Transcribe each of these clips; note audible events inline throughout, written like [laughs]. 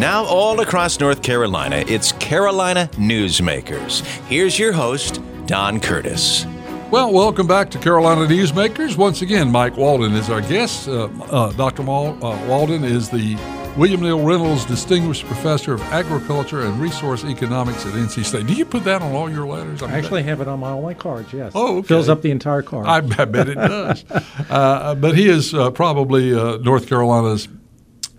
Now, all across North Carolina, it's Carolina Newsmakers. Here's your host, Don Curtis. Well, welcome back to Carolina Newsmakers. Once again, Mike Walden is our guest. Uh, uh, Dr. Mal, uh, Walden is the William Neal Reynolds Distinguished Professor of Agriculture and Resource Economics at NC State. Do you put that on all your letters? I, mean, I actually have it on my, all my cards, yes. Oh, okay. Fills up the entire card. I, I bet it does. [laughs] uh, but he is uh, probably uh, North Carolina's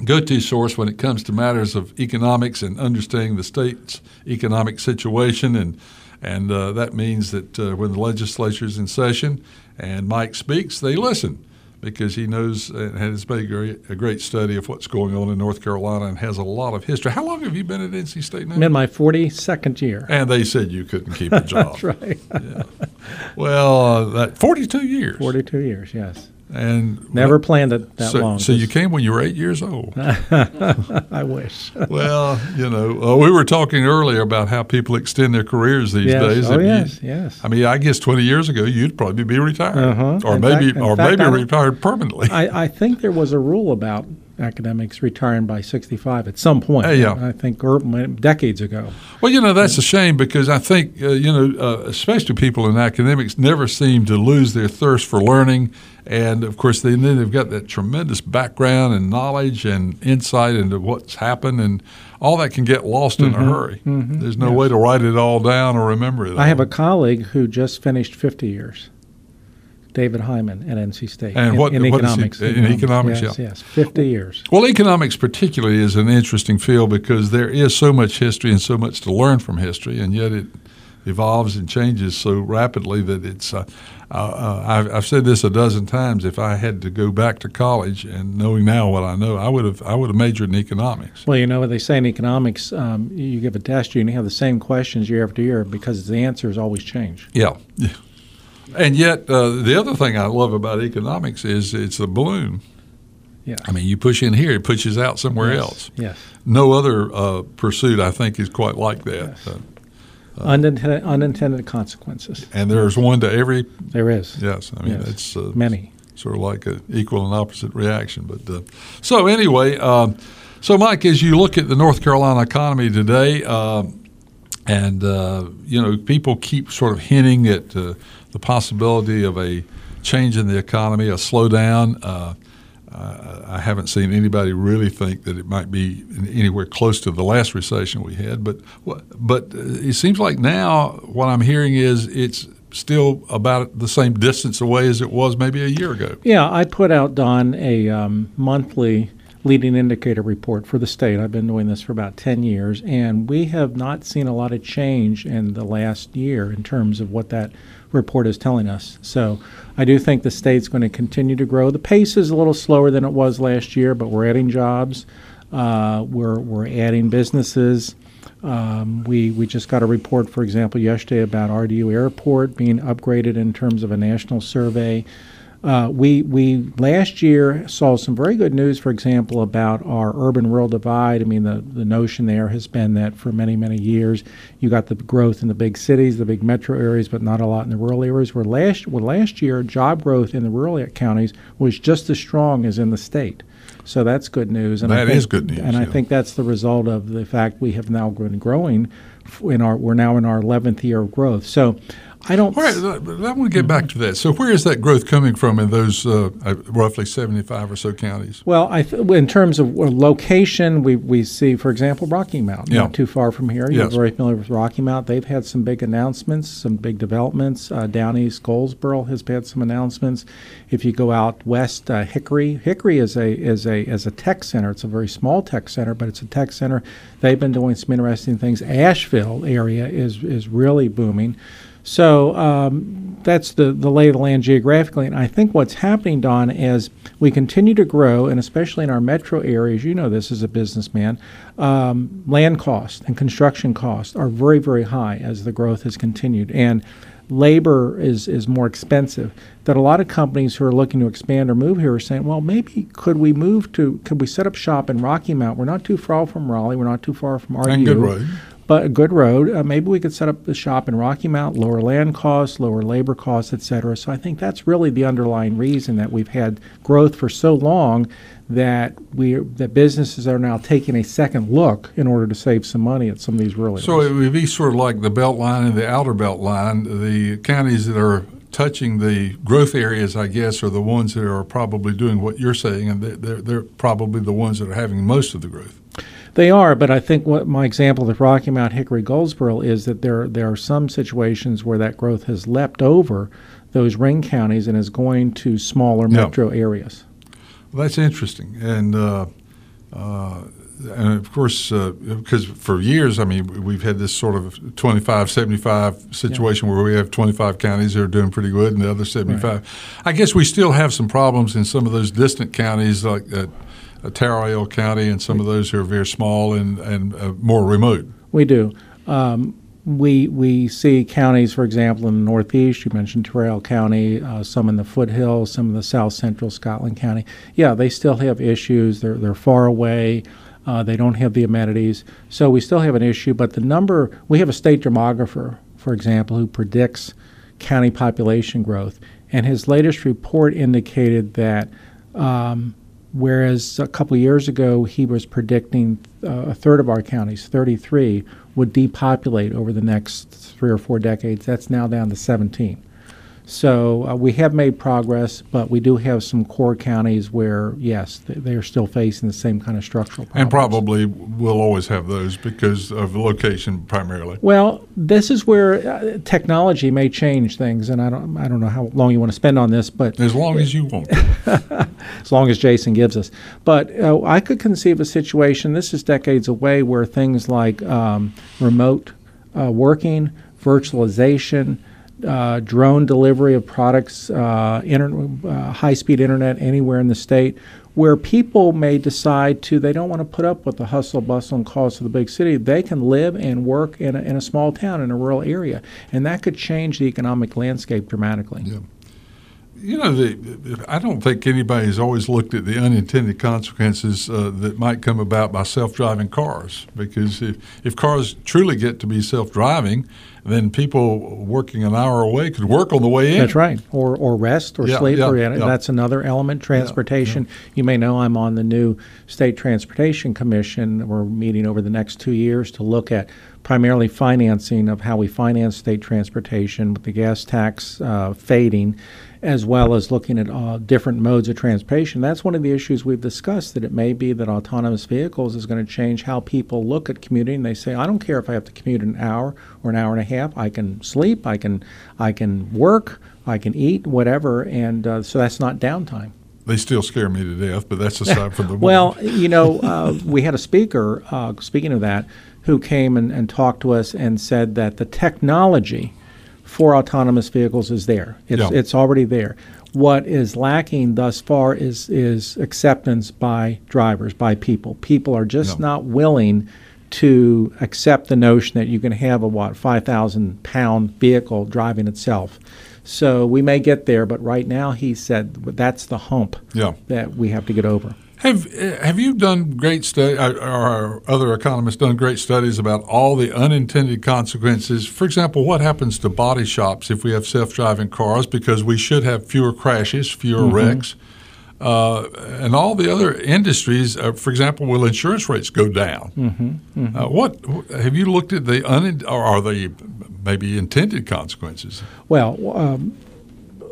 go-to source when it comes to matters of economics and understanding the state's economic situation and and uh, that means that uh, when the legislature is in session and Mike speaks, they listen because he knows and has made a great, a great, study of what's going on in North Carolina and has a lot of history. How long have you been at NC State now? I'm in my 42nd year. And they said you couldn't keep a [laughs] job. That's right. yeah. Well, uh, that 42 years. 42 years, yes. And never planned it that so, long. So you came when you were eight years old. [laughs] I wish. well, you know, uh, we were talking earlier about how people extend their careers these yes. days. Oh yes, you, yes. I mean, I guess twenty years ago you'd probably be retired, uh-huh. or in maybe, fact, or fact, maybe I, retired permanently. I, I think there was a rule about academics retiring by 65 at some point. Uh, yeah. I think or decades ago. Well, you know, that's a shame because I think, uh, you know, uh, especially people in academics never seem to lose their thirst for learning. And of course, they, then they've got that tremendous background and knowledge and insight into what's happened, and all that can get lost mm-hmm. in a hurry. Mm-hmm. There's no yes. way to write it all down or remember it. I have a colleague who just finished 50 years. David Hyman at NC State. And in, what in what economics? He, in economics, yes, yeah. yes, fifty years. Well, economics particularly is an interesting field because there is so much history and so much to learn from history, and yet it evolves and changes so rapidly that it's. Uh, uh, I've, I've, said this a dozen times. If I had to go back to college and knowing now what I know, I would have I would have majored in economics. Well, you know what they say in economics: um, you give a test, you and you have the same questions year after year because the answers always change. Yeah. And yet, uh, the other thing I love about economics is it's a balloon. Yeah. I mean, you push in here, it pushes out somewhere yes. else. Yes. No other uh, pursuit, I think, is quite like that. Yes. Uh, unintended, unintended consequences. And there's one to every. There is. Yes. I mean, yes. it's uh, many. Sort of like an equal and opposite reaction. But uh, so anyway, um, so Mike, as you look at the North Carolina economy today, um, and uh, you know, people keep sort of hinting at uh, the possibility of a change in the economy, a slowdown. Uh, uh, I haven't seen anybody really think that it might be anywhere close to the last recession we had, but but it seems like now what I'm hearing is it's still about the same distance away as it was maybe a year ago. Yeah, I put out Don a um, monthly leading indicator report for the state. I've been doing this for about 10 years, and we have not seen a lot of change in the last year in terms of what that report is telling us. So I do think the state's going to continue to grow. The pace is a little slower than it was last year, but we're adding jobs. Uh, we're, we're adding businesses. Um, we, we just got a report, for example, yesterday about RDU Airport being upgraded in terms of a national survey. Uh, we we last year saw some very good news, for example, about our urban-rural divide. I mean, the, the notion there has been that for many many years, you got the growth in the big cities, the big metro areas, but not a lot in the rural areas. Where last well, last year, job growth in the rural counties was just as strong as in the state. So that's good news. And that I think, is good news. And yeah. I think that's the result of the fact we have now been growing. In our we're now in our 11th year of growth. So. I don't. All right, I want to get back to that. So, where is that growth coming from in those uh, roughly seventy-five or so counties? Well, I th- in terms of location, we, we see, for example, Rocky Mount, yeah. not too far from here. You're yes. very familiar with Rocky Mount. They've had some big announcements, some big developments. Uh, down east, Goldsboro has had some announcements. If you go out west, uh, Hickory, Hickory is a is a is a tech center. It's a very small tech center, but it's a tech center. They've been doing some interesting things. Asheville area is is really booming. So um, that's the, the lay of the land geographically. And I think what's happening, Don, as we continue to grow, and especially in our metro areas, you know this as a businessman, um, land costs and construction costs are very, very high as the growth has continued. And labor is, is more expensive. That a lot of companies who are looking to expand or move here are saying, well, maybe could we move to, could we set up shop in Rocky Mount? We're not too far from Raleigh. We're not too far from RU. And good road. But a good road. Uh, maybe we could set up the shop in Rocky Mount, lower land costs, lower labor costs, et cetera. So I think that's really the underlying reason that we've had growth for so long that we that businesses are now taking a second look in order to save some money at some of these rural areas. So it would be sort of like the belt line and the outer belt line. The counties that are touching the growth areas, I guess, are the ones that are probably doing what you're saying, and they're, they're probably the ones that are having most of the growth. They are, but I think what my example with Rocky Mount, Hickory, Goldsboro is that there there are some situations where that growth has leapt over those ring counties and is going to smaller Yeah. metro areas. Well, that's interesting, and uh, uh, and of course, because for years, I mean, we've had this sort of 25-75 situation where we have 25 counties that are doing pretty good, and the other 75. I guess we still have some problems in some of those distant counties, like uh, County, and some of those who are very small and and uh, more remote. We do. Um, we we see counties, for example, in the Northeast. You mentioned Tyrrell County, uh, some in the foothills, some in the South Central Scotland County. Yeah, they still have issues. They're they're far away. Uh, they don't have the amenities, so we still have an issue. But the number we have a state demographer, for example, who predicts county population growth, and his latest report indicated that. Um, whereas a couple years ago he was predicting uh, a third of our counties, 33, would depopulate over the next three or four decades. That's now down to 17. So uh, we have made progress, but we do have some core counties where, yes, th- they are still facing the same kind of structural problems. And probably we'll always have those because of location primarily. Well, this is where uh, technology may change things, and I don't, I don't know how long you want to spend on this, but As long as you want. [laughs] as long as Jason gives us. But uh, I could conceive a situation, this is decades away, where things like um, remote uh, working, virtualization, uh, drone delivery of products, uh, inter- uh, high speed internet anywhere in the state, where people may decide to, they don't want to put up with the hustle, bustle, and cost of the big city. They can live and work in a, in a small town, in a rural area. And that could change the economic landscape dramatically. Yeah. You know, the, I don't think anybody's always looked at the unintended consequences uh, that might come about by self-driving cars. Because if, if cars truly get to be self-driving, then people working an hour away could work on the way in. That's right. Or or rest or Yeah, sleep. yeah, or yeah. That's another element. Transportation. You may know I'm on the new State Transportation Commission. We're meeting over the next two years to look at primarily financing of how we finance state transportation with the gas tax uh, fading, as well as looking at uh, different modes of transportation. That's one of the issues we've discussed. That it may be that autonomous vehicles is going to change how people look at commuting. They say, I don't care if I have to commute an hour or an hour and a half. I can sleep. I can I can work. I can eat whatever, and uh, so that's not downtime. They still scare me to death, but that's aside from the [laughs] Well, you know, uh, we had a speaker, uh, speaking of that, who came and, and talked to us and said that the technology for autonomous vehicles is there. It's, Yeah. it's already there. What is lacking thus far is, is acceptance by drivers, by people. People are just not willing to accept the notion that you can have a, what, 5,000 pound vehicle driving itself. So we may get there, but right now he said that's the hump Yeah. that we have to get over. Have uh, Have you done great study, or or other economists done great studies about all the unintended consequences? For example, what happens to body shops if we have self driving cars? Because we should have fewer crashes, fewer wrecks, uh, and all the other industries. Uh, for example, will insurance rates go down? Mm-hmm, Uh, what have you looked at the un or are the maybe intended consequences? Well, um,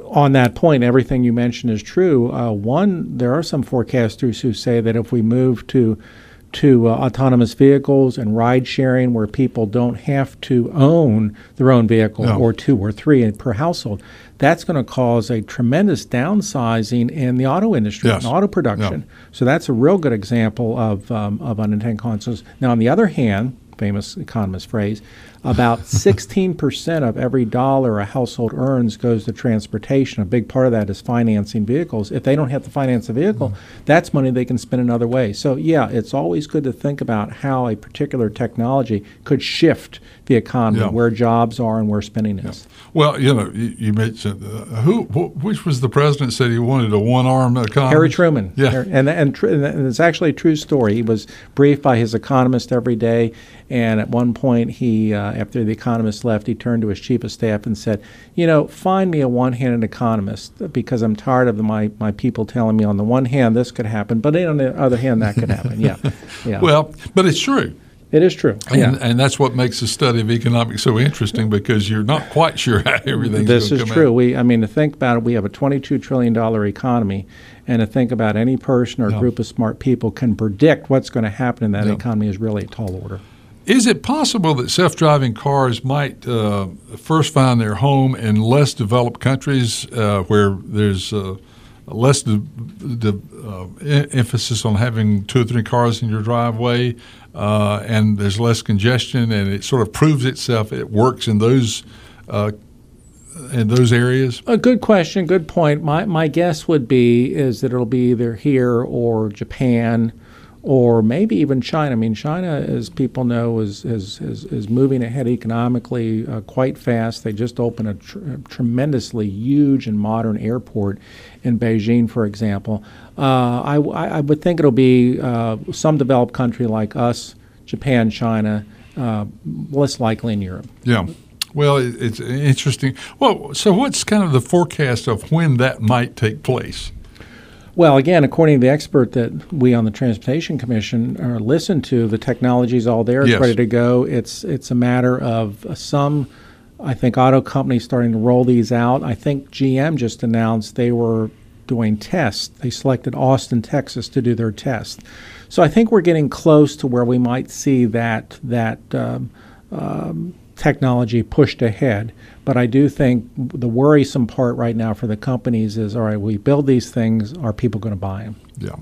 on that point, everything you mentioned is true. Uh, one, there are some forecasters who say that if we move to to uh, autonomous vehicles and ride sharing, where people don't have to own their own vehicle No. or two or three per household, that's going to cause a tremendous downsizing in the auto industry Yes. and auto production. So that's a real good example of um, of unintended consequences. Now, on the other hand, famous economist phrase, about 16% of every dollar a household earns goes to transportation. A big part of that is financing vehicles. If they don't have to finance a vehicle, mm-hmm. that's money they can spend another way. So, yeah, it's always good to think about how a particular technology could shift the economy, yeah. where jobs are and where spending is. Yeah. Well, you know, you, you mentioned uh, who, wh- which was the president said he wanted a one-arm economy? Harry Truman. Yeah, and and, tr- and it's actually a true story. He was briefed by his economist every day, and at one point, he uh, after the economist left, he turned to his chief of staff and said, "You know, find me a one-handed economist because I'm tired of my my people telling me on the one hand this could happen, but on the other hand that could happen." Yeah, [laughs] yeah. Well, but it's true. It is true. And, yeah. and that's what makes the study of economics so interesting because you're not quite sure how everything's This is true. Out. We, I mean, to think about it, we have a $22 trillion economy, and to think about any person or yeah. group of smart people can predict what's going to happen in that yeah. economy is really a tall order. Is it possible that self driving cars might uh, first find their home in less developed countries uh, where there's uh, less de- de- uh, emphasis on having two or three cars in your driveway, uh, and there's less congestion, and it sort of proves itself. It works in those uh, in those areas. A good question, good point. My my guess would be is that it'll be either here or Japan or maybe even China. I mean, China, as people know, is is is, is moving ahead economically uh, quite fast. They just opened a, tr- a, tremendously huge and modern airport in Beijing, for example. Uh, I, I would think it'll be uh, some developed country like us, Japan, China, uh, less likely in Europe. Yeah. Well, it's interesting. Well, so what's kind of the forecast of when that might take place? Well, again, according to the expert that we on the Transportation Commission are listened to, the technology is all there. It's yes. ready to go. It's it's a matter of some, I think, auto companies starting to roll these out. I think GM just announced they were doing tests. They selected Austin, Texas, to do their test. So I think we're getting close to where we might see that that um, um, technology pushed ahead. But I do think the worrisome part right now for the companies is all right, we build these things, are people going to buy them? Yeah.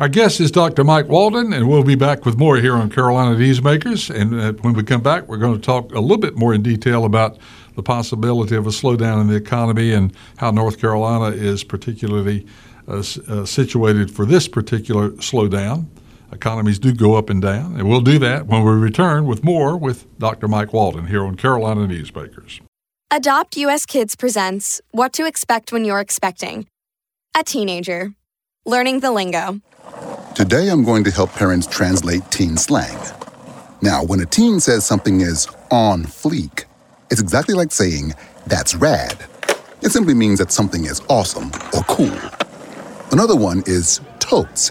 Our guest is Dr. Mike Walden, and we'll be back with more here on Carolina Newsmakers. And uh, when we come back, we're going to talk a little bit more in detail about the possibility of a slowdown in the economy and how North Carolina is particularly uh, uh, situated for this particular slowdown. Economies do go up and down, and we'll do that when we return with more with Dr. Mike Walden here on Carolina Newsmakers. Adopt US Kids presents What to Expect When You're Expecting. A teenager. Learning the lingo. Today I'm going to help parents translate teen slang. Now, when a teen says something is on fleek, it's exactly like saying, that's rad. It simply means that something is awesome or cool. Another one is totes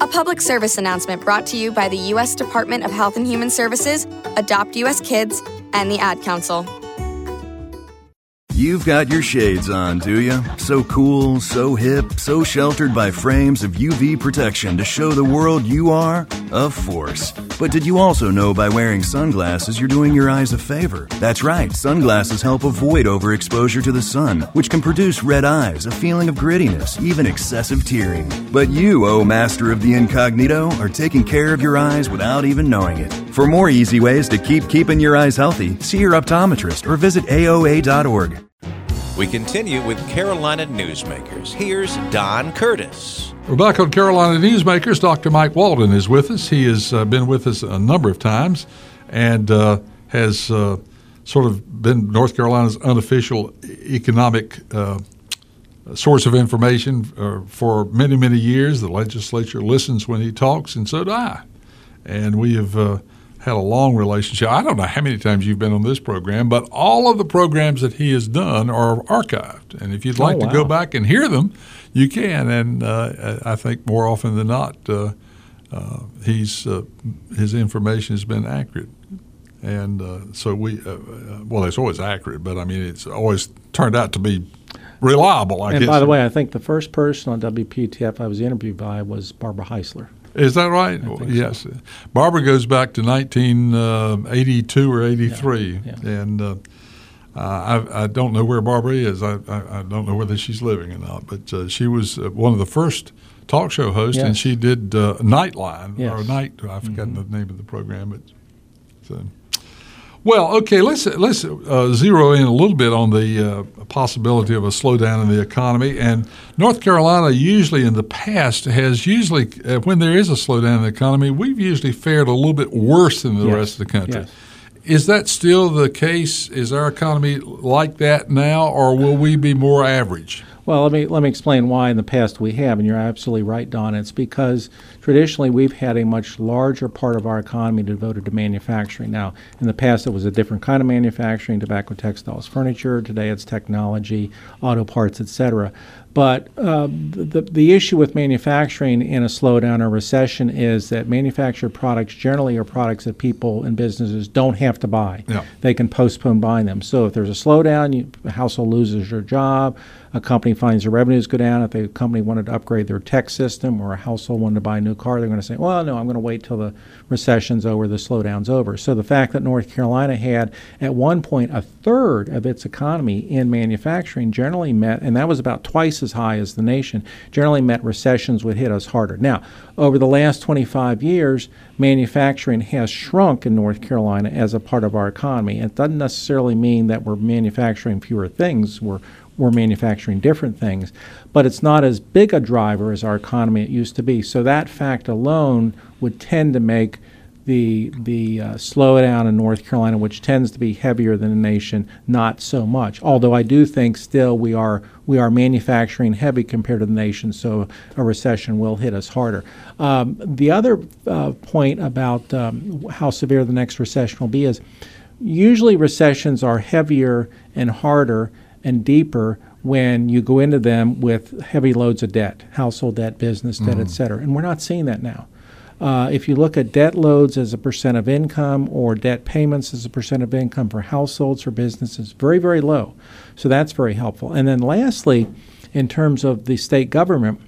A public service announcement brought to you by the U.S. Department of Health and Human Services, Adopt U.S. Kids, and the Ad Council. You've got your shades on, do you? So cool, so hip, so sheltered by frames of UV protection to show the world you are a force. But did you also know by wearing sunglasses you're doing your eyes a favor? That's right, sunglasses help avoid overexposure to the sun, which can produce red eyes, a feeling of grittiness, even excessive tearing. But you, oh master of the incognito, are taking care of your eyes without even knowing it. For more easy ways to keep keeping your eyes healthy, see your optometrist or visit AOA.org. We continue with Carolina Newsmakers. Here's Don Curtis. We're back on Carolina Newsmakers. Dr. Mike Walden is with us. He has uh, been with us a number of times and uh, has uh, sort of been North Carolina's unofficial economic uh, source of information uh, for many, many years. The legislature listens when he talks, and so do I. And we have uh, had a long relationship. I don't know how many times you've been on this program, but all of the programs that he has done are archived. And if you'd like oh, wow. to go back and hear them, you can. And uh, I think more often than not, uh, uh, he's uh, his information has been accurate. and uh, so we uh, uh, well, it's always accurate, but I mean, it's always turned out to be reliable. I and guess. by the way, I think the first person on WPTF I was interviewed by was Barbara Heisler. Is that right? yes. So. Barbara goes back to 1982 or 83. Yeah, yeah. And uh, uh, I, I, don't know where Barbara is. I, I, I, don't know whether she's living or not. But uh, she was uh, one of the first talk show hosts, yes. and she did uh, Nightline yes. or Night. I forgot mm-hmm. the name of the program. But so. Well, okay, let's let's uh, zero in a little bit on the uh, possibility of a slowdown in the economy. And North Carolina usually in the past has usually uh, when there is a slowdown in the economy, we've usually fared a little bit worse than the yes. rest of the country. Yes. Is that still the case? Is our economy like that now, or will we be more average? Well, let me let me explain why in the past we have, and you're absolutely right, Don. It's because traditionally we've had a much larger part of our economy devoted to manufacturing. Now, in the past, it was a different kind of manufacturing: tobacco, textiles, furniture. Today, it's technology, auto parts, etc. But uh, the, the issue with manufacturing in a slowdown or recession is that manufactured products generally are products that people and businesses don't have to buy. Yeah. They can postpone buying them. So if there's a slowdown, you, a household loses their job, a company finds their revenues go down. If the company wanted to upgrade their tech system or a household wanted to buy a new car, they're going to say, well, no, I'm going to wait till the recession's over, the slowdown's over. So the fact that North Carolina had at one point a third of its economy in manufacturing generally met, and that was about twice as high as the nation, generally meant recessions would hit us harder. Now, over the last 25 years, manufacturing has shrunk in North Carolina as a part of our economy. It doesn't necessarily mean that we're manufacturing fewer things. We're we're manufacturing different things, but it's not as big a driver as our economy it used to be. So that fact alone would tend to make the the uh, slowdown in North Carolina, which tends to be heavier than the nation, not so much. Although I do think still we are we are manufacturing heavy compared to the nation, so a recession will hit us harder. Um, the other uh, point about um, how severe the next recession will be is usually recessions are heavier and harder and deeper when you go into them with heavy loads of debt, household debt, business debt, Mm-hmm. et cetera. And we're not seeing that now. Uh, if you look at debt loads as a percent of income or debt payments as a percent of income for households or businesses, very, very low. So that's very helpful. And then lastly, in terms of the state government,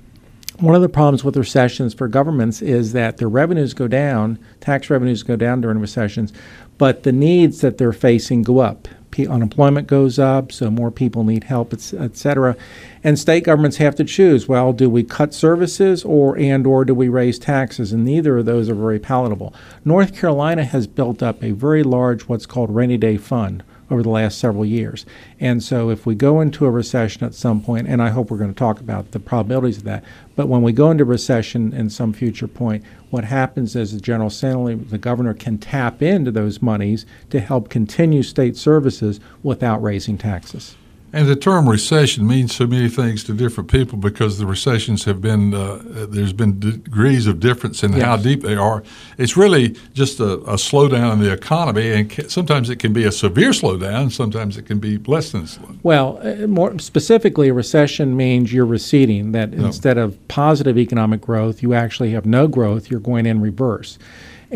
one of the problems with recessions for governments is that their revenues go down, tax revenues go down during recessions, but the needs that they're facing go up. Unemployment goes up, so more people need help, et cetera. And state governments have to choose. Well, do we cut services or and or do we raise taxes? And neither of those are very palatable. North Carolina has built up a very large what's called rainy day fund over the last several years. And so if we go into a recession at some point, and I hope we're going to talk about the probabilities of that, but when we go into recession in some future point, what happens is the General Assembly, the governor can tap into those monies to help continue state services without raising taxes. And the term recession means so many things to different people because the recessions have been, uh, there's been degrees of difference in Yes. how deep they are. It's really just a, a slowdown in the economy, and ca- sometimes it can be a severe slowdown, sometimes it can be less than slow. Well, uh, more specifically, a recession means you're receding, that instead of positive economic growth, you actually have no growth, you're going in reverse.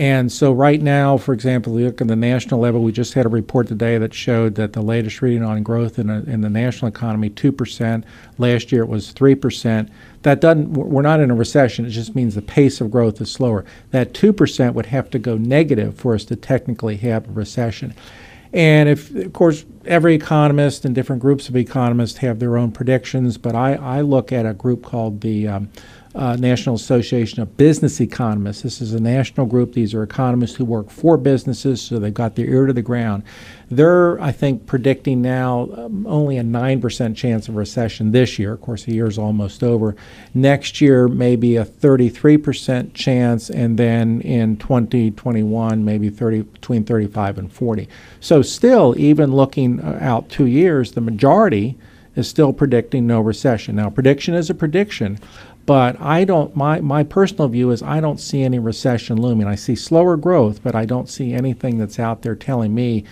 And so, right now, for example, look at the national level, we just had a report today that showed that the latest reading on growth in, a, in the national economy, 2%. Last year it was 3%. That doesn't, we're not in a recession, it just means the pace of growth is slower. That 2% would have to go negative for us to technically have a recession. And if, of course, every economist and different groups of economists have their own predictions, but I, I look at a group called the um, uh, National Association of Business Economists. This is a national group. These are economists who work for businesses, so they've got their ear to the ground. They're, I think, predicting now um, only a 9% chance of recession this year. Of course, the year's almost over. Next year, maybe a 33% chance, and then in 2021, maybe 30, between 35 and 40. So, still, even looking uh, out two years, the majority is still predicting no recession. Now, prediction is a prediction, but I don't. My my personal view is I don't see any recession looming. I see slower growth, but I don't see anything that's out there telling me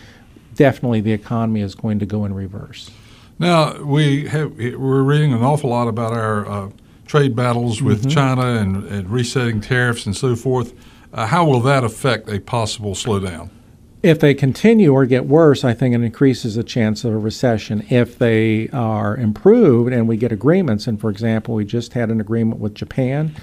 definitely the economy is going to go in reverse. Now we have we're reading an awful lot about our uh, trade battles with Mm-hmm. China and, and resetting tariffs and so forth. Uh, how will that affect a possible slowdown? If they continue or get worse, I think it increases the chance of a recession. If they are improved and we get agreements, and for example, we just had an agreement with Japan.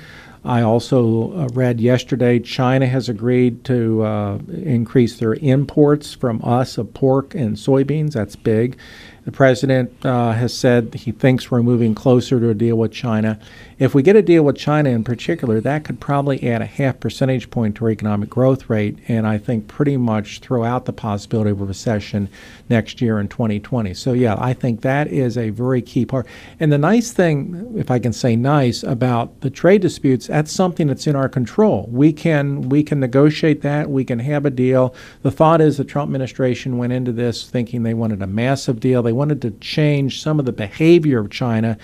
I also uh, read yesterday China has agreed to uh, increase their imports from us of pork and soybeans. That's big. The president uh, has said he thinks we're moving closer to a deal with China. If we get a deal with China in particular, that could probably add a half percentage point to our economic growth rate, and I think pretty much throw out the possibility of a recession next year in 2020. So, yeah, I think that is a very key part. And the nice thing, if I can say nice, about the trade disputes, that's something that's in our control. We can we can negotiate that. We can have a deal. The thought is the Trump administration went into this thinking they wanted a massive deal. They wanted to change some of the behavior of China,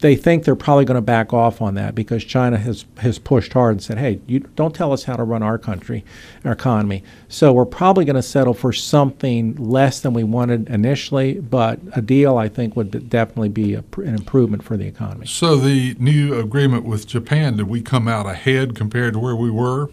they think they're probably going to back off on that because China has, has pushed hard and said, hey, you don't tell us how to run our country, our economy. So we're probably going to settle for something less than we wanted initially, but a deal I think would definitely be a, an improvement for the economy. So the new agreement with Japan, did we come out ahead compared to where we were?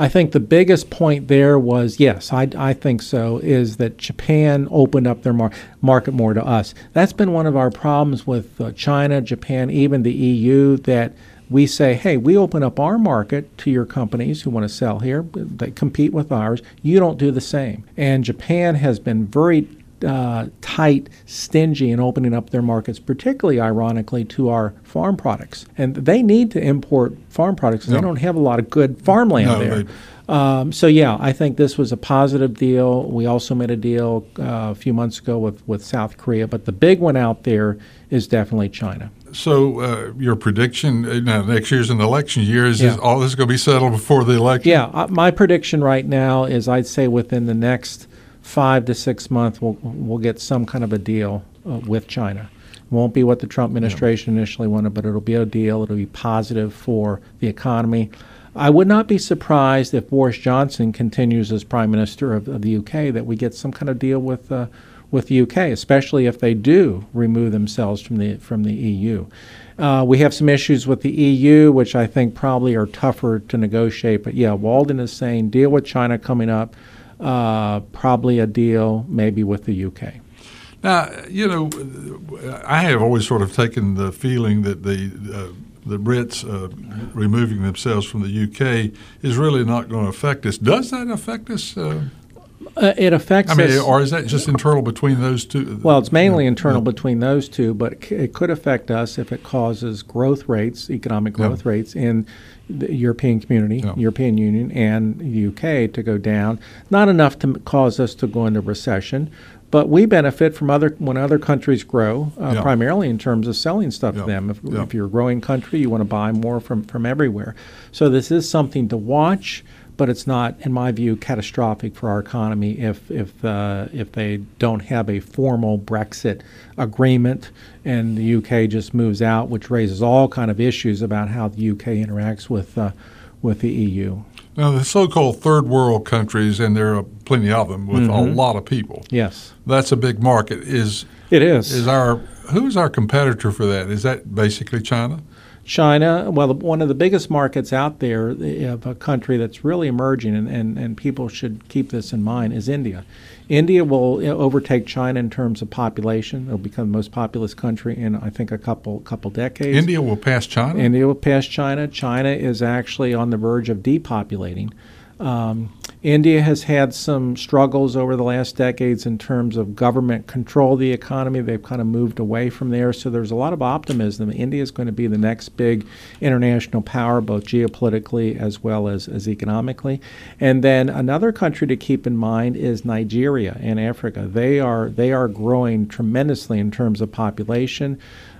I think the biggest point there was yes, I, I think so, is that Japan opened up their mar- market more to us. That's been one of our problems with uh, China, Japan, even the EU, that we say, hey, we open up our market to your companies who want to sell here, they compete with ours. You don't do the same. And Japan has been very uh, tight, stingy in opening up their markets, particularly ironically to our farm products. And they need to import farm products because no. they don't have a lot of good farmland no, there. Um, so yeah, I think this was a positive deal. We also made a deal uh, a few months ago with, with South Korea, but the big one out there is definitely China. So uh, your prediction uh, now next year's an election year is yeah. this, all this going to be settled before the election? Yeah, uh, my prediction right now is I'd say within the next five to six months, we'll, we'll get some kind of a deal uh, with China. It won't be what the Trump administration initially wanted, but it'll be a deal. It'll be positive for the economy. I would not be surprised if Boris Johnson continues as Prime Minister of, of the UK that we get some kind of deal with uh, with the UK, especially if they do remove themselves from the from the EU. Uh, we have some issues with the EU, which I think probably are tougher to negotiate. But yeah, Walden is saying deal with China coming up uh, probably a deal maybe with the UK. Now, you know, I have always sort of taken the feeling that the uh, the Brits uh, removing themselves from the UK is really not going to affect us. Does that affect us? Uh, uh, it affects. I mean, us, or is that just internal between those two? Well, it's mainly yeah, internal yeah. between those two, but it could affect us if it causes growth rates, economic growth yeah. rates in the European community, European Union, and the UK to go down. Not enough to cause us to go into recession, but we benefit from other when other countries grow, uh, primarily in terms of selling stuff to them. If, if you're a growing country, you want to buy more from from everywhere. So this is something to watch but it's not, in my view, catastrophic for our economy if if uh, if they don't have a formal Brexit agreement and the UK just moves out, which raises all kind of issues about how the UK interacts with uh, with the EU. Now, the so-called third world countries, and there are plenty of them with mm-hmm. a lot of people. Yes, that's a big market. Is it is is our who's our competitor for that? Is that basically China? China, well, one of the biggest markets out there of a country that's really emerging, and, and, and people should keep this in mind, is India. India will overtake China in terms of population. It'll become the most populous country in, I think, a couple couple decades. India will pass China. India will pass China. China is actually on the verge of depopulating. Um, India has had some struggles over the last decades in terms of government control of the economy. They've kind of moved away from there. So there's a lot of optimism. India is going to be the next big international power, both geopolitically as well as, as economically. And then another country to keep in mind is Nigeria in Africa. They are they are growing tremendously in terms of population.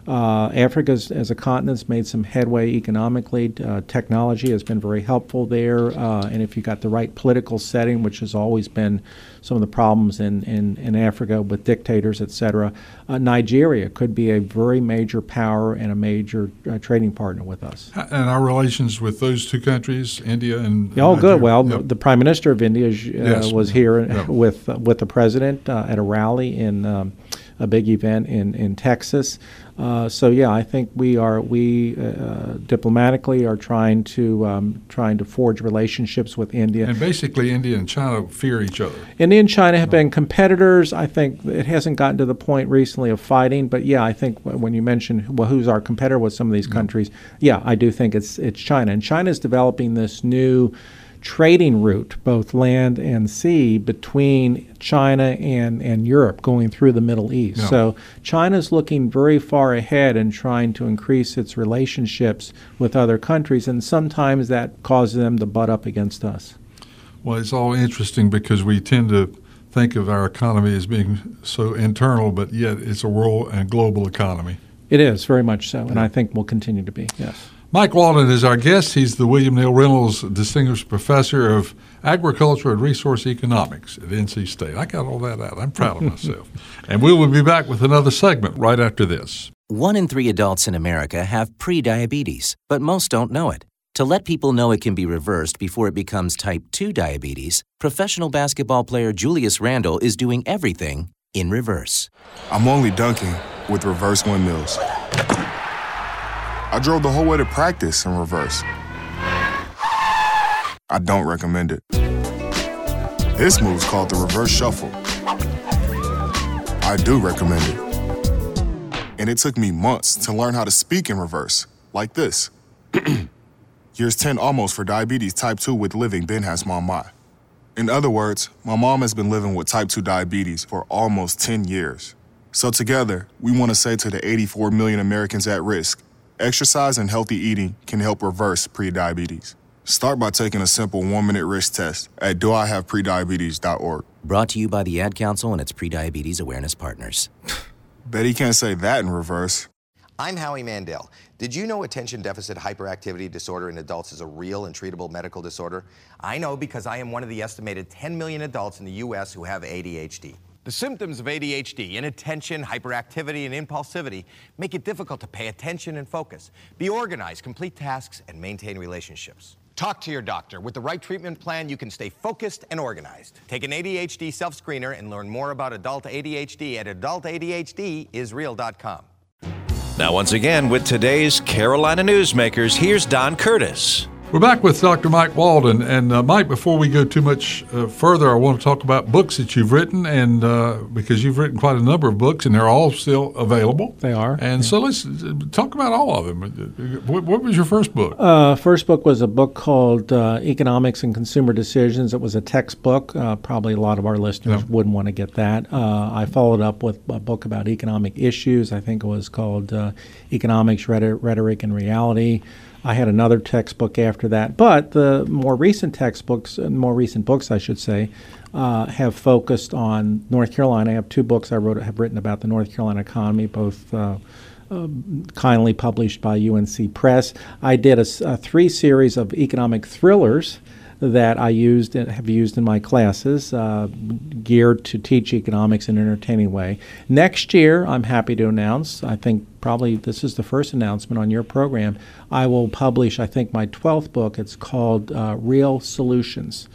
Uh, Africa as a continent has made some headway economically. Uh, technology has been very helpful there. Uh, and if you got the right political setting, which has always been some of the problems in, in, in Africa with dictators, et cetera, uh, Nigeria could be a very major power and a major uh, trading partner with us. And our relations with those two countries, India and oh, Nigeria. good. Well, yep. the, the, Prime Minister of India yes. was here yep. with with the President at a rally in um, a big event in in Texas. Uh, so yeah, I think we are we uh, diplomatically are trying to um, trying to forge relationships with India. And basically, India and China fear each other. India and China have been competitors. I think it hasn't gotten to the point recently of fighting, but yeah, I think when you mention well, who's our competitor with some of these countries, yeah, I do think it's it's China, and China is developing this new trading route, both land and sea, between China and, and Europe going through the Middle East. Yeah. So China's looking very far ahead and trying to increase its relationships with other countries, and sometimes that causes them to butt up against us. Well, it's all interesting because we tend to think of our economy as being so internal, but yet it's a world and global economy. It is very much so, and I think will continue to be. Yes. Mike Walden is our guest. He's the William Neal Reynolds Distinguished Professor of Agriculture and Resource Economics at NC State. I got all that out. I'm proud of myself. [laughs] and we will be back with another segment right after this. One in three adults in America have prediabetes, but most don't know it. To let people know it can be reversed before it becomes type 2 diabetes, professional basketball player Julius Randle is doing everything in reverse. I'm only dunking with reverse windmills. I drove the whole way to practice in reverse. I don't recommend it. This move's called the reverse shuffle. I do recommend it. And it took me months to learn how to speak in reverse, like this. [clears throat] Years 10 almost for diabetes type 2 with living Ben has mom my. In other words, my mom has been living with type 2 diabetes for almost 10 years. So together, we want to say to the 84 million Americans at risk, exercise and healthy eating can help reverse prediabetes. Start by taking a simple one-minute risk test at doihaveprediabetes.org. Brought to you by the Ad Council and its prediabetes awareness partners. [sighs] Bet he can't say that in reverse. I'm Howie Mandel. Did you know attention deficit hyperactivity disorder in adults is a real and treatable medical disorder? I know because I am one of the estimated 10 million adults in the U.S. who have ADHD. The symptoms of ADHD, inattention, hyperactivity, and impulsivity, make it difficult to pay attention and focus, be organized, complete tasks, and maintain relationships. Talk to your doctor. With the right treatment plan, you can stay focused and organized. Take an ADHD self screener and learn more about adult ADHD at adultadhdisreal.com. Now, once again, with today's Carolina Newsmakers, here's Don Curtis. We're back with Dr. Mike Walden. And uh, Mike, before we go too much uh, further, I want to talk about books that you've written, and uh, because you've written quite a number of books, and they're all still available. They are. And so let's uh, talk about all of them. What, what was your first book? Uh, first book was a book called uh, Economics and Consumer Decisions. It was a textbook. Uh, probably a lot of our listeners Yeah. wouldn't want to get that. Uh, I followed up with a book about economic issues. I think it was called uh, Economics, Rhetor- Rhetoric, and Reality. I had another textbook after that, but the more recent textbooks, uh, more recent books, I should say, uh, have focused on North Carolina. I have two books I wrote have written about the North Carolina economy, both uh, kindly published by UNC Press. I did a three series of economic thrillers that I used and have used in my classes, uh, geared to teach economics in an entertaining way. Next year, I'm happy to announce, I think probably this is the first announcement on your program, I will publish, I think, my 12th book. It's called uh, Real Solutions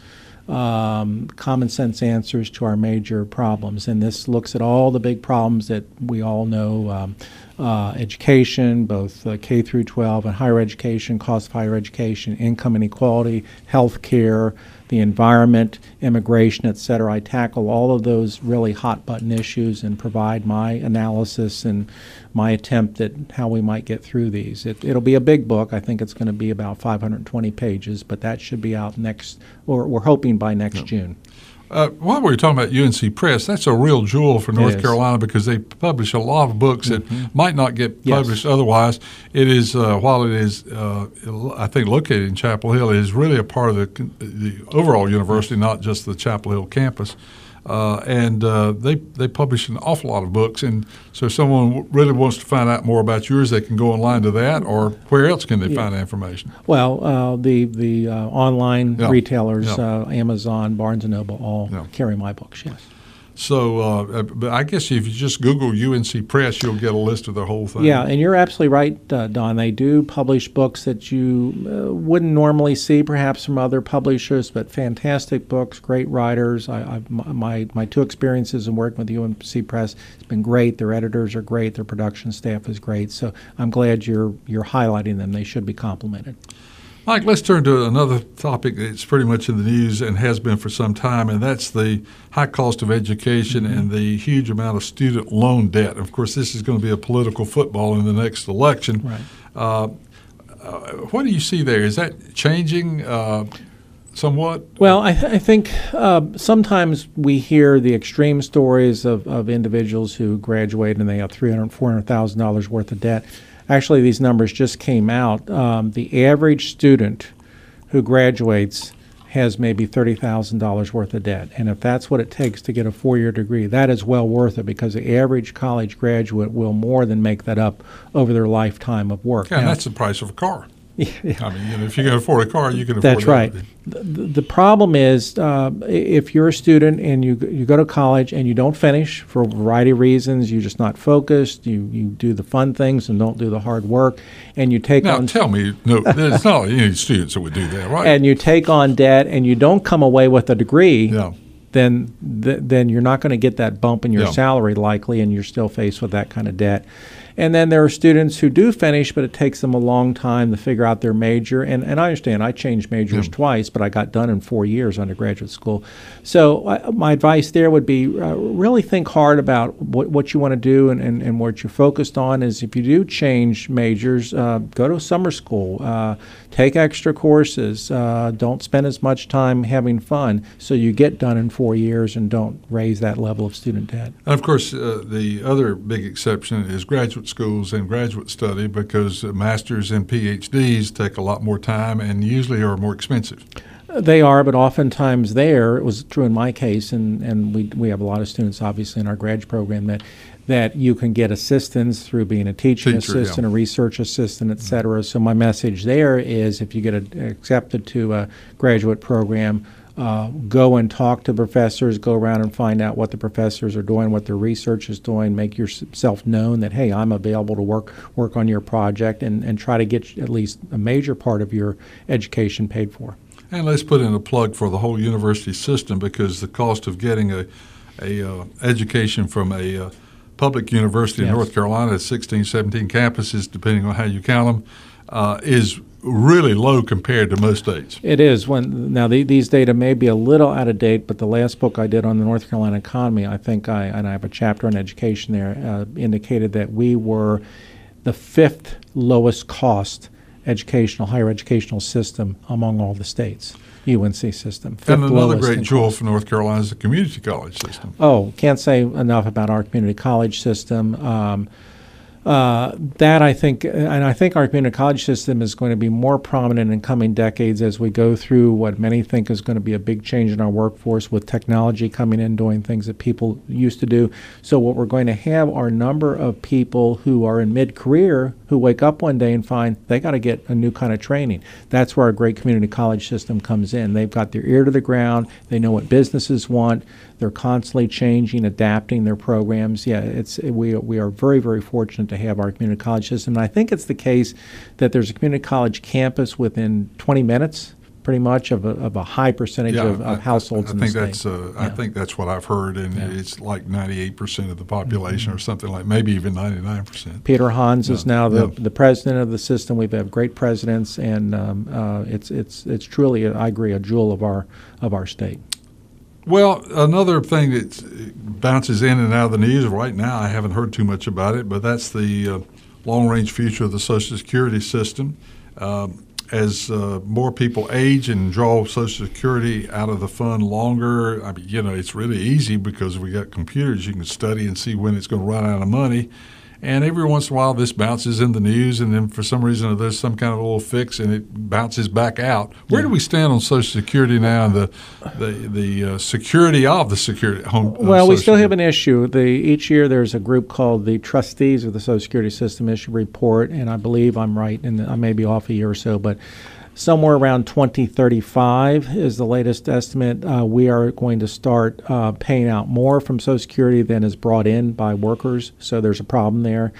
um, common sense answers to our major problems. And this looks at all the big problems that we all know um, uh, education, both uh, K through 12 and higher education, cost of higher education, income inequality, health care, the environment, immigration, et cetera. I tackle all of those really hot button issues and provide my analysis and my attempt at how we might get through these. It, it'll be a big book. I think it's going to be about 520 pages, but that should be out next, or we're hoping by next June. Uh, while we were talking about UNC Press, that's a real jewel for North. Carolina because they publish a lot of books that might not get Yes. published otherwise. It is, uh, while it is, uh, I think, located in Chapel Hill, it is really a part of the, the overall university, not just the Chapel Hill campus. Uh, and uh, they they publish an awful lot of books, and so if someone really wants to find out more about yours, they can go online to that, or where else can they find information? Well, uh, the the uh, online Yeah. retailers, Yeah. uh, Amazon, Barnes and Noble, all Yeah. carry my books. Yes. So, uh, but I guess if you just Google UNC Press, you'll get a list of the whole thing. Yeah, and you're absolutely right, uh, Don. They do publish books that you uh, wouldn't normally see, perhaps from other publishers, but fantastic books, great writers. I, my my two experiences in working with UNC Press has been great. Their editors are great. Their production staff is great. So I'm glad you're you're highlighting them. They should be complimented. Mike, let's turn to another topic that's pretty much in the news and has been for some time, and that's the high cost of education mm-hmm. and the huge amount of student loan debt. Of course, this is going to be a political football in the next election. Right. Uh, uh, what do you see there? Is that changing? Uh, somewhat? Well, I, th- I think uh, sometimes we hear the extreme stories of, of individuals who graduate and they have $300,000, $400,000 worth of debt. Actually, these numbers just came out. Um, the average student who graduates has maybe $30,000 worth of debt. And if that's what it takes to get a four year degree, that is well worth it because the average college graduate will more than make that up over their lifetime of work. Yeah, now, and that's the price of a car. [laughs] Yeah. I mean, you know, if you can afford a car, you can afford. That's right. The, the, problem is, uh, if you're a student and you you go to college and you don't finish for a variety of reasons, you're just not focused. You you do the fun things and don't do the hard work, and you take now, on. tell me, no, there's not [laughs] any students that would do that, right? And you take on debt, and you don't come away with a degree. Yeah then th- then you're not going to get that bump in your yeah. salary likely, and you're still faced with that kind of debt. And then there are students who do finish, but it takes them a long time to figure out their major. And, and I understand I changed majors yeah. twice, but I got done in four years undergraduate school. So uh, my advice there would be uh, really think hard about what, what you want to do and, and, and what you're focused on is if you do change majors, uh, go to summer school, uh, take extra courses, uh, don't spend as much time having fun so you get done in four years and don't raise that level of student debt. And of course, uh, the other big exception is graduate graduate schools and graduate study because masters and PhDs take a lot more time and usually are more expensive. They are, but oftentimes there, it was true in my case, and, and we, we have a lot of students obviously in our grad program that that you can get assistance through being a teaching Teacher, assistant, yeah. a research assistant, et cetera. So my message there is if you get a, accepted to a graduate program, uh, go and talk to professors, go around and find out what the professors are doing, what their research is doing, make yourself known that, hey, I'm available to work, work on your project, and, and try to get at least a major part of your education paid for. And let's put in a plug for the whole university system because the cost of getting a, a uh, education from a uh, public university yes. in North Carolina, 16, 17 campuses, depending on how you count them, uh, is really low compared to most states. It is. When now the, these data may be a little out of date, but the last book I did on the North Carolina economy, I think I and I have a chapter on education there, uh, indicated that we were the fifth lowest cost educational higher educational system among all the states. UNC system. And another great jewel for North Carolina is the community college system. Oh, can't say enough about our community college system. Um, uh, that I think, and I think our community college system is going to be more prominent in coming decades as we go through what many think is going to be a big change in our workforce with technology coming in, doing things that people used to do. So, what we're going to have are a number of people who are in mid career who wake up one day and find they got to get a new kind of training. That's where our great community college system comes in. They've got their ear to the ground, they know what businesses want, they're constantly changing, adapting their programs. Yeah, it's we we are very very fortunate to have our community college system. And I think it's the case that there's a community college campus within 20 minutes pretty much of a, of a high percentage yeah, of, of, households I, I think that's uh, yeah. I think that's what I've heard, and yeah. it's like 98 percent of the population, mm-hmm. or something like maybe even 99 percent. Peter Hans is now the, the president of the system. We've had great presidents, and um, uh, it's it's it's truly, I agree, a jewel of our of our state. Well, another thing that bounces in and out of the news right now, I haven't heard too much about it, but that's the uh, long range future of the Social Security system. Um, as uh, more people age and draw Social Security out of the fund longer, I mean, you know, it's really easy because we got computers. You can study and see when it's going to run out of money. And every once in a while, this bounces in the news, and then for some reason, there's some kind of little fix, and it bounces back out. Where yeah. do we stand on Social Security now, and the the, the uh, security of the security home? Uh, well, we still have an issue. The each year there's a group called the Trustees of the Social Security System issue report, and I believe I'm right, and I may be off a year or so, but somewhere around 2035 is the latest estimate. Uh, we are going to start uh, paying out more from Social Security than is brought in by workers, so there's a problem there.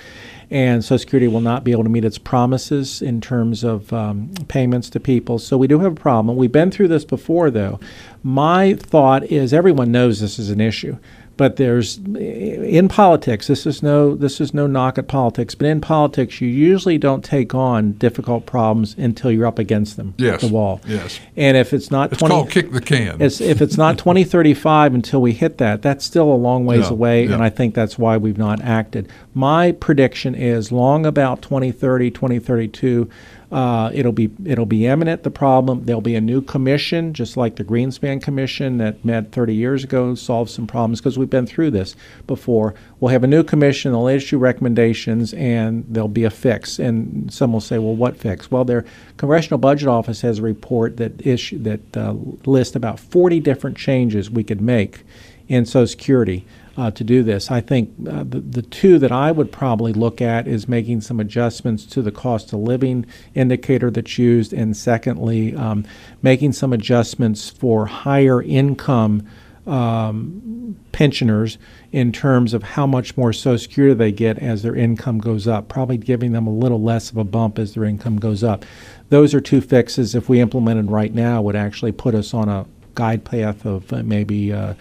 And Social Security will not be able to meet its promises in terms of um, payments to people. So we do have a problem. We've been through this before, though. My thought is everyone knows this is an issue but there's in politics this is no this is no knock at politics but in politics you usually don't take on difficult problems until you're up against them yes. the wall. Yes. And if it's not it's 20, called kick the can. It's, if it's not 2035 until we hit that that's still a long ways Yeah, away yeah. and i think that's why we've not acted. My prediction is long about 2030 2032 uh, it'll be it'll be imminent. The problem there'll be a new commission, just like the Greenspan Commission that met 30 years ago, solved some problems because we've been through this before. We'll have a new commission. They'll issue recommendations, and there'll be a fix. And some will say, "Well, what fix?" Well, their Congressional Budget Office has a report that issue that uh, lists about 40 different changes we could make in Social Security uh, to do this. I think uh, the, the two that I would probably look at is making some adjustments to the cost of living indicator that's used, and secondly, um, making some adjustments for higher income um, pensioners in terms of how much more Social Security they get as their income goes up, probably giving them a little less of a bump as their income goes up. Those are two fixes, if we implemented right now, would actually put us on a guide path of uh, maybe uh,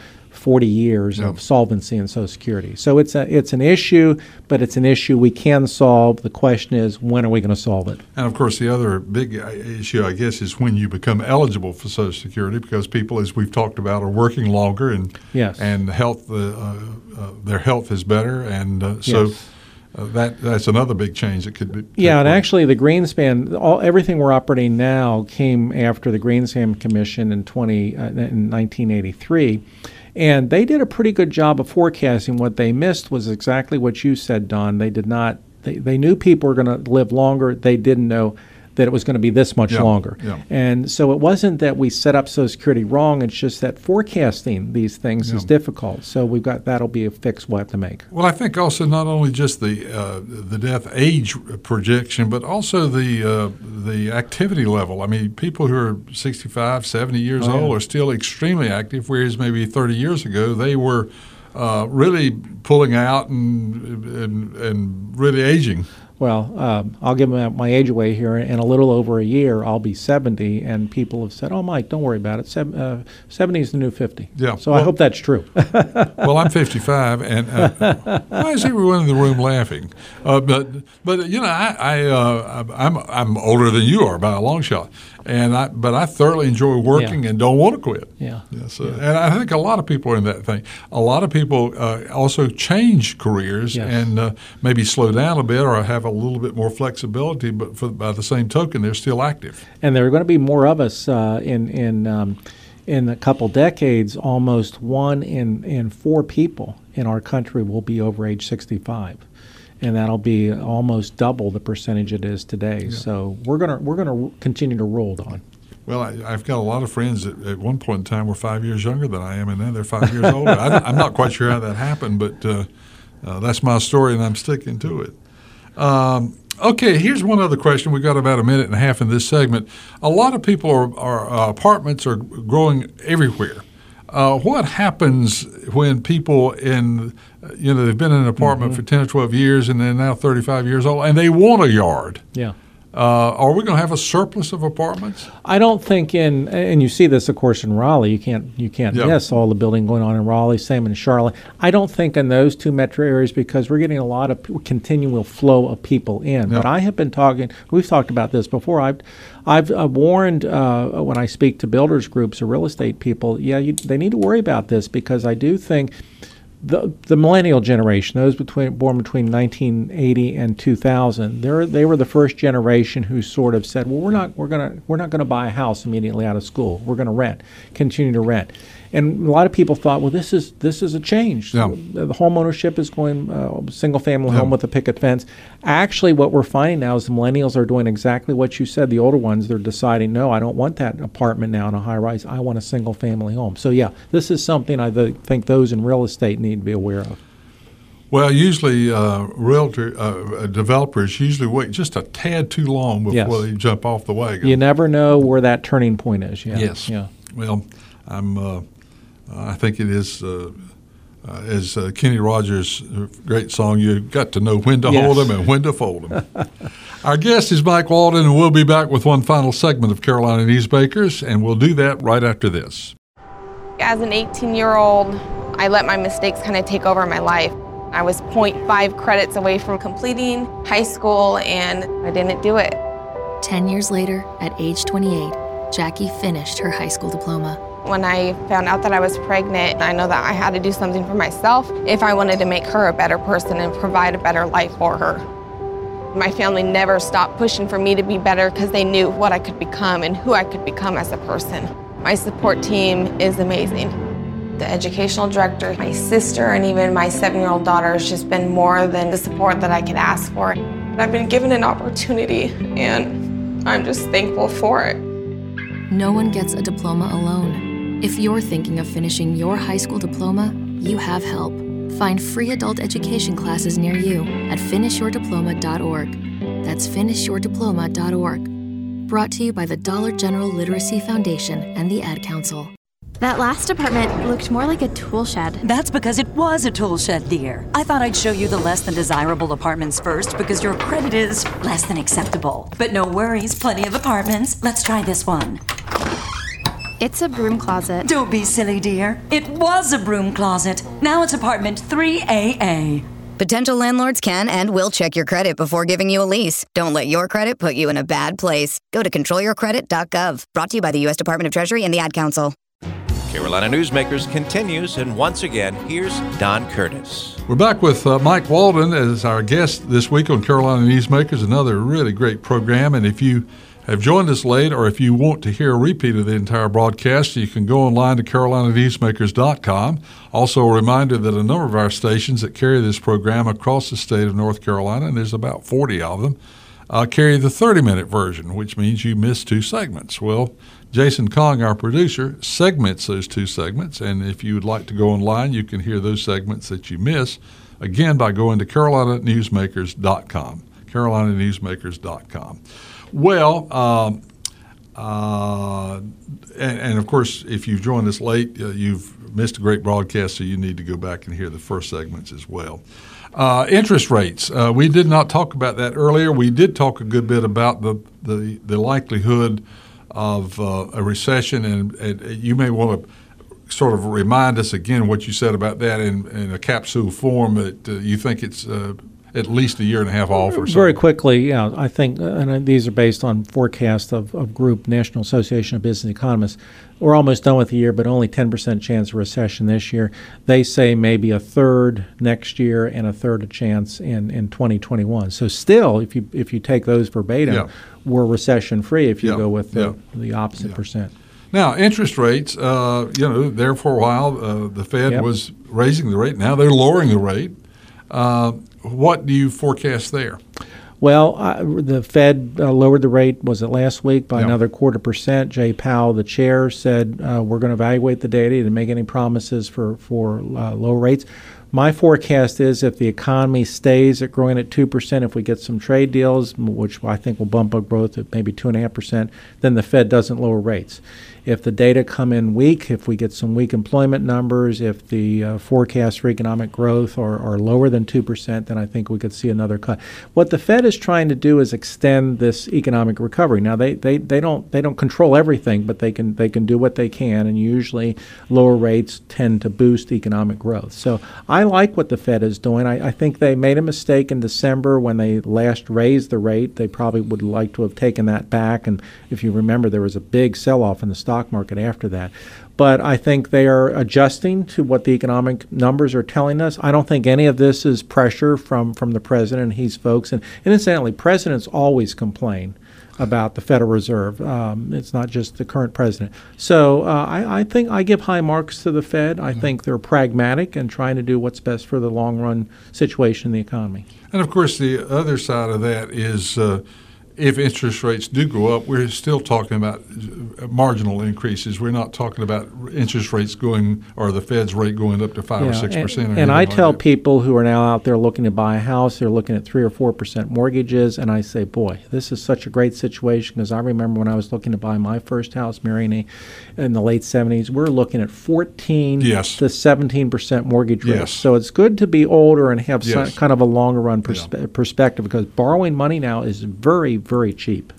40 years Yeah. of solvency in Social Security. So it's a it's an issue, but it's an issue we can solve. The question is, when are we going to solve it? And of course, the other big uh, issue, I guess, is when you become eligible for Social Security, because people, as we've talked about, are working longer and Yes. and health, uh, uh, their health is better, and uh, so Yes. uh, that that's another big change that could be. Yeah, and place. actually, the Greenspan, all everything we're operating now came after the Greenspan Commission in twenty uh, in nineteen eighty three, and they did a pretty good job of forecasting. What they missed was exactly what you said, Don. They did not. They, they knew people were going to live longer. They didn't know that it was going to be this much Yeah, longer. yeah. And so it wasn't that we set up Social Security wrong. It's just that forecasting these things is difficult. So we've got that'll be a fix we'll have to make. Well, I think also not only just the uh, the death age projection, but also the uh, the activity level. I mean, people who are 65, 70 years Oh, yeah. old are still extremely active, whereas maybe 30 years ago they were uh, really pulling out and, and and really aging. Well, um, I'll give my, my age away here. In a little over a year, I'll be 70, and people have said, "Oh, Mike, don't worry about it. Sev- uh, 70 is the new 50." Yeah. So I hope that's true. [laughs] well, I'm 55, and uh, why is everyone in the room laughing? Uh, but but you know, I, I uh, I'm I'm older than you are by a long shot, and I but I thoroughly enjoy working Yeah. and don't want to quit. Yeah. Yes, uh, and I think a lot of people are in that thing. A lot of people uh, also change careers Yes. and uh, maybe slow down a bit or have a little bit more flexibility, but for, by the same token, they're still active. and there are going to be more of us uh, in in um, in a couple decades. Almost one in in four people in our country will be over age 65. And that'll be almost double the percentage it is today. So we're gonna we're gonna continue to roll on. Well, I, I've got a lot of friends that at one point in time were five years younger than I am, and now they're five years [laughs] older. I, I'm not quite sure how that happened, but uh, uh, that's my story, and I'm sticking to it. Um, okay, here's one other question. We've got about a minute and a half in this segment. A lot of people are, are uh, apartments are growing everywhere. Uh, what happens when people in, you know, they've been in an apartment for 10 or 12 years and they're now 35 years old and they want a yard? Yeah. Uh, are we going to have a surplus of apartments? I don't think in, and you see this, of course, in Raleigh. You can't you can't Yeah. miss all the building going on in Raleigh. Same in Charlotte. I don't think in those two metro areas because we're getting a lot of continual flow of people in. But I have been talking. We've talked about this before. I've I've uh, warned uh, when I speak to builders groups or real estate people. Yeah, you, they need to worry about this because I do think the the millennial generation, those between born between 1980 and 2000, they were the first generation who sort of said, "Well, we're not we're gonna we're not gonna buy a house immediately out of school. We're gonna rent, continue to rent." And a lot of people thought, "Well, this is this is a change. Yeah. The home ownership is going uh, single family Yeah. home with a picket fence." Actually, what we're finding now is the millennials are doing exactly what you said. The older ones, they're deciding, "No, I don't want that apartment now in a high rise. I want a single family home." So yeah, this is something I th- think those in real estate need to be aware of. Well, usually uh, realtor uh, developers usually wait just a tad too long before Yes. they jump off the wagon. You never know where that turning point is. Yeah. Yes. Yeah. Well, I'm. Uh, I think it is. Uh, uh, as uh, Kenny Rogers' great song, you've got to know when to hold them and when to fold them. [laughs] Our guest is Mike Walden, and we'll be back with one final segment of Carolina Newsmakers, and we'll do that right after this. As an 18 year old, I let my mistakes kind of take over my life. I was 0.5 credits away from completing high school and I didn't do it. 10 years later, at age 28, Jackie finished her high school diploma. When I found out that I was pregnant, I know that I had to do something for myself if I wanted to make her a better person and provide a better life for her. My family never stopped pushing for me to be better because they knew what I could become and who I could become as a person. My support team is amazing. The educational director, my sister, and even my seven year old daughter has just been more than the support that I could ask for. I've been given an opportunity, and I'm just thankful for it. No one gets a diploma alone. If you're thinking of finishing your high school diploma, you have help. Find free adult education classes near you at finishyourdiploma.org. That's finishyourdiploma.org. Brought to you by the Dollar General Literacy Foundation and the Ad Council. That last apartment looked more like a tool shed. That's because it was a tool shed, dear. I thought I'd show you the less than desirable apartments first because your credit is less than acceptable. But no worries, plenty of apartments. Let's try this one. It's a broom closet. Don't be silly, dear. It was a broom closet. Now it's apartment 3AA. Potential landlords can and will check your credit before giving you a lease. Don't let your credit put you in a bad place. Go to controlyourcredit.gov. Brought to you by the U.S. Department of Treasury and the Ad Council. Carolina Newsmakers continues, and once again, here's Don Curtis. We're back with uh, Mike Walden as our guest this week on Carolina Newsmakers, another really great program. And if you have joined us late or if you want to hear a repeat of the entire broadcast, you can go online to carolinanewsmakers.com. Also, a reminder that a number of our stations that carry this program across the state of North Carolina, and there's about 40 of them, uh, carry the 30 minute version, which means you miss two segments. Well, Jason Kong, our producer, segments those two segments, and if you would like to go online, you can hear those segments that you miss again by going to carolinanewsmakers.com. carolinanewsmakers.com. Well, um, uh, and, and, of course, if you've joined us late, uh, you've missed a great broadcast, so you need to go back and hear the first segments as well. Uh, interest rates. Uh, we did not talk about that earlier. We did talk a good bit about the the, the likelihood of uh, a recession, and, and, you may want to sort of remind us again what you said about that in, in a capsule form. That uh, you think it's uh, at least a year and a half off, or so. Very quickly, yeah. I think, uh, and these are based on forecasts of, of Group National Association of Business Economists. We're almost done with the year, but only 10% chance of recession this year. They say maybe a third next year and a third a chance in, in 2021. So still, if you if you take those verbatim, Yeah. we're recession free if you Yeah, go with the, yeah. the opposite percent. Now, interest rates, uh, you know, there for a while, uh, the Fed Yep. was raising the rate. Now they're lowering the rate. Uh, what do you forecast there? Well, uh, the Fed uh, lowered the rate, was it last week, by Yeah. another quarter percent. Jay Powell, the chair, said uh, we're going to evaluate the data and make any promises for, for uh, low rates. My forecast is if the economy stays at growing at 2%, if we get some trade deals, which I think will bump up growth at maybe 2.5%, then the Fed doesn't lower rates. If the data come in weak, if we get some weak employment numbers, if the uh, forecasts for economic growth are, are lower than 2%, then I think we could see another cut. What the Fed is trying to do is extend this economic recovery. Now they, they, they don't they don't control everything, but they can they can do what they can, and usually lower rates tend to boost economic growth. So I like what the Fed is doing. I, I think they made a mistake in December when they last raised the rate. They probably would like to have taken that back. And if you remember, there was a big sell-off in the stock market after that. But I think they are adjusting to what the economic numbers are telling us. I don't think any of this is pressure from, from the president and his folks. And, and incidentally, presidents always complain about the Federal Reserve. Um, it's not just the current president. So uh, I, I think I give high marks to the Fed. I think they're pragmatic and trying to do what's best for the long run situation in the economy. And of course, the other side of that is uh, if interest rates do go up, we're still talking about marginal increases. We're not talking about interest rates going or the Fed's rate going up to five Yeah, or six percent. And I tell people who are now out there looking to buy a house, they're looking at three or four percent mortgages, and I say, boy, this is such a great situation because I remember when I was looking to buy my first house, a, in the late seventies, we're looking at fourteen Yes. to seventeen percent mortgage rates. Yes. So it's good to be older and have some, kind of a longer run perspe- perspective because borrowing money now is very, very cheap.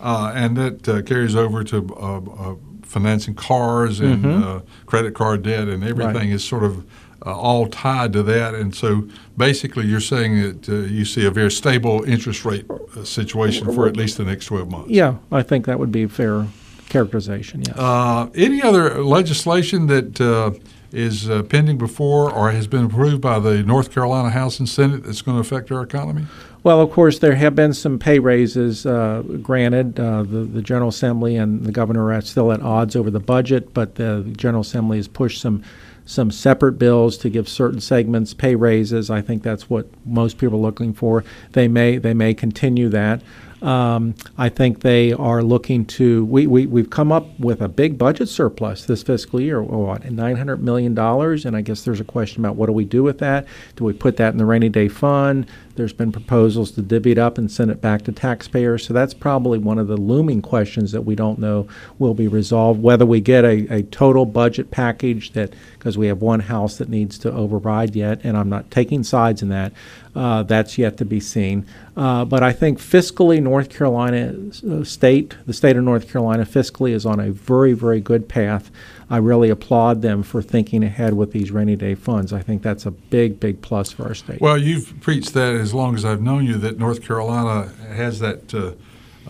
Uh, and that uh, carries over to uh, uh, financing cars and Mhm. uh, credit card debt, and everything Right. is sort of uh, all tied to that. And so, basically, you're saying that uh, you see a very stable interest rate situation for at least the next 12 months. Yeah, I think that would be a fair characterization. Yeah. Uh, any other legislation that uh, is uh, pending before or has been approved by the North Carolina House and Senate that's going to affect our economy? Well, of course, there have been some pay raises uh, granted. Uh, the, the General Assembly and the governor are still at odds over the budget, but the General Assembly has pushed some some separate bills to give certain segments pay raises. I think that's what most people are looking for. They may they may continue that. Um, I think they are looking to. We, we, we've come up with a big budget surplus this fiscal year, what, $900 million. And I guess there's a question about what do we do with that? Do we put that in the rainy day fund? There's been proposals to divvy it up and send it back to taxpayers. So that's probably one of the looming questions that we don't know will be resolved. Whether we get a, a total budget package that, because we have one house that needs to override yet, and I'm not taking sides in that, uh, that's yet to be seen. Uh, but I think fiscally, North Carolina uh, state, the state of North Carolina fiscally is on a very, very good path. I really applaud them for thinking ahead with these rainy day funds. I think that's a big, big plus for our state. Well, you've preached that as long as I've known you that North Carolina has that uh,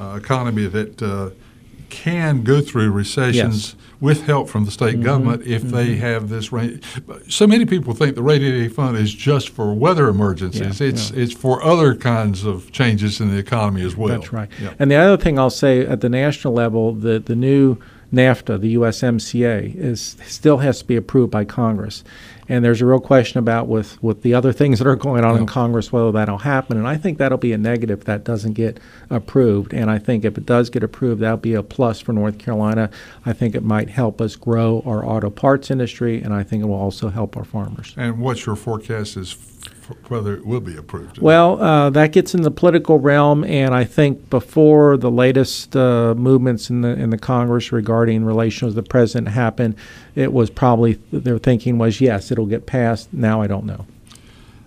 uh, economy that uh, can go through recessions Yes. with help from the state Mhm, government if they mhm. have this rain. So many people think the rainy day fund is just for weather emergencies. Yeah, it's it's for other kinds of changes in the economy as well. That's right. Yeah. And the other thing I'll say at the national level, the, the new NAFTA, the USMCA, is still has to be approved by Congress. And there's a real question about with, with the other things that are going on in Congress whether that'll happen. And I think that'll be a negative if that doesn't get approved. And I think if it does get approved, that'll be a plus for North Carolina. I think it might help us grow our auto parts industry, and I think it will also help our farmers. And what's your forecast is whether it will be approved? Well, uh, that gets in the political realm, and I think before the latest uh, movements in the in the Congress regarding relations with the president happened, it was probably their thinking was yes, it'll get passed. Now I don't know.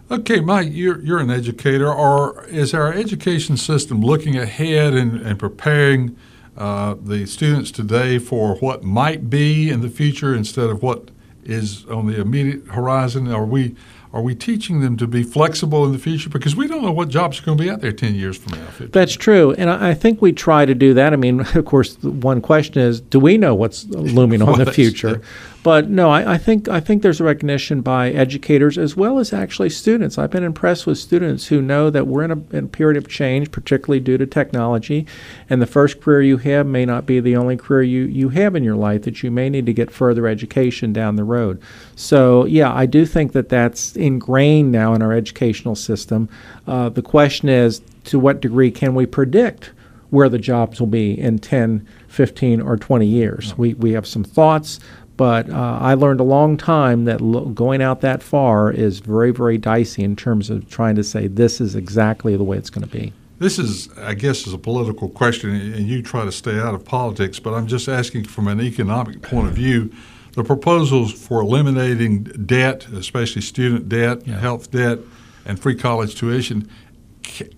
Okay, Mike, you're, you're an educator. Or is our education system looking ahead and, and preparing uh, the students today for what might be in the future instead of what is on the immediate horizon? Are we are we teaching them to be flexible in the future because we don't know what jobs are going to be out there ten years from now? 15 That's true, and I, think we try to do that. I mean, [laughs] of course, one question is, do we know what's looming on the future? But no, I, I think I think there's a recognition by educators as well as actually students. I've been impressed with students who know that we're in a, in a period of change, particularly due to technology, and the first career you have may not be the only career you, you have in your life. That you may need to get further education down the road. So yeah, I do think that that's ingrained now in our educational system. Uh, the question is, to what degree can we predict? where the jobs will be in 10, 15, or 20 years. We, we have some thoughts, but uh, I learned a long time that lo- going out that far is very, very dicey in terms of trying to say this is exactly the way it's going to be. This is, I guess, is a political question, and you try to stay out of politics. But I'm just asking from an economic point of view. The proposals for eliminating debt, especially student debt, health debt, and free college tuition,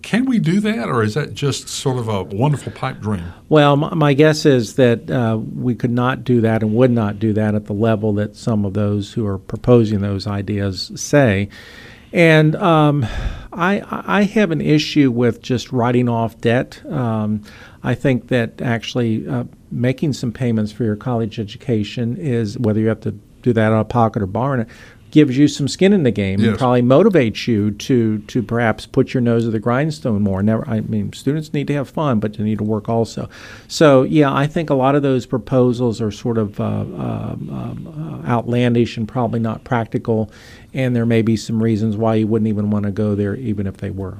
can we do that, or is that just sort of a wonderful pipe dream? Well, my, guess is that uh, we could not do that and would not do that at the level that some of those who are proposing those ideas say. And um, I, I have an issue with just writing off debt. Um, I think that actually uh, making some payments for your college education is whether you have to do that out of pocket or borrowing it gives you some skin in the game and probably motivates you to to perhaps put your nose to the grindstone more. Never, I mean, students need to have fun, but they need to work also. So yeah, I think a lot of those proposals are sort of uh, um, um, uh, outlandish and probably not practical, and there may be some reasons why you wouldn't even want to go there, even if they were.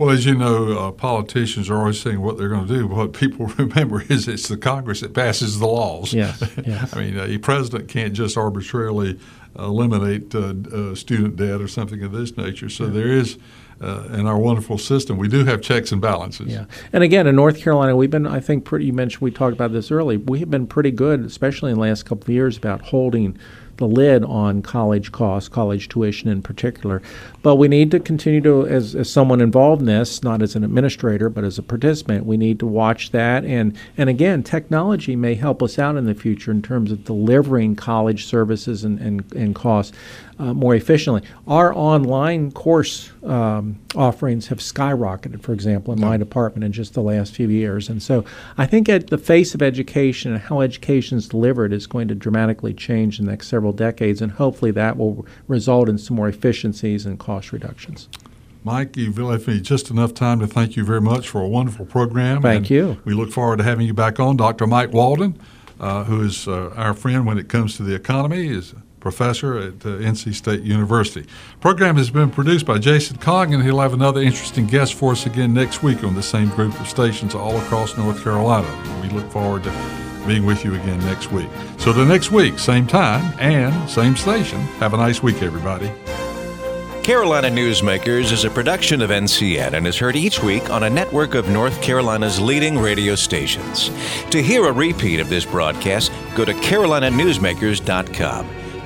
Well, as you know, uh, politicians are always saying what they're going to do. What people [laughs] remember is it's the Congress that passes the laws. Yes, [laughs] yes. I mean, a president can't just arbitrarily eliminate uh, uh, student debt or something of this nature. So yeah. there is uh, in our wonderful system, we do have checks and balances. Yeah, and again, in North Carolina, we've been, I think, pretty. You mentioned we talked about this early. We have been pretty good, especially in the last couple of years, about holding the lid on college costs, college tuition in particular. But we need to continue to, as, as someone involved in this, not as an administrator, but as a participant, we need to watch that. And, and again, technology may help us out in the future in terms of delivering college services and, and, and costs uh, more efficiently. Our online course um, offerings have skyrocketed, for example, in my department in just the last few years. And so I think at the face of education and how education is delivered is going to dramatically change in the next several decades, and hopefully that will result in some more efficiencies and cost reductions. Mike, you've left me just enough time to thank you very much for a wonderful program. Thank you. We look forward to having you back on. Dr. Mike Walden, uh, who is uh, our friend when it comes to the economy, is professor at uh, NC State University. Program has been produced by Jason Kong, and he'll have another interesting guest for us again next week on the same group of stations all across North Carolina. We look forward to being with you again next week. So, the next week, same time and same station. Have a nice week, everybody. Carolina Newsmakers is a production of NCN and is heard each week on a network of North Carolina's leading radio stations. To hear a repeat of this broadcast, go to carolinanewsmakers.com.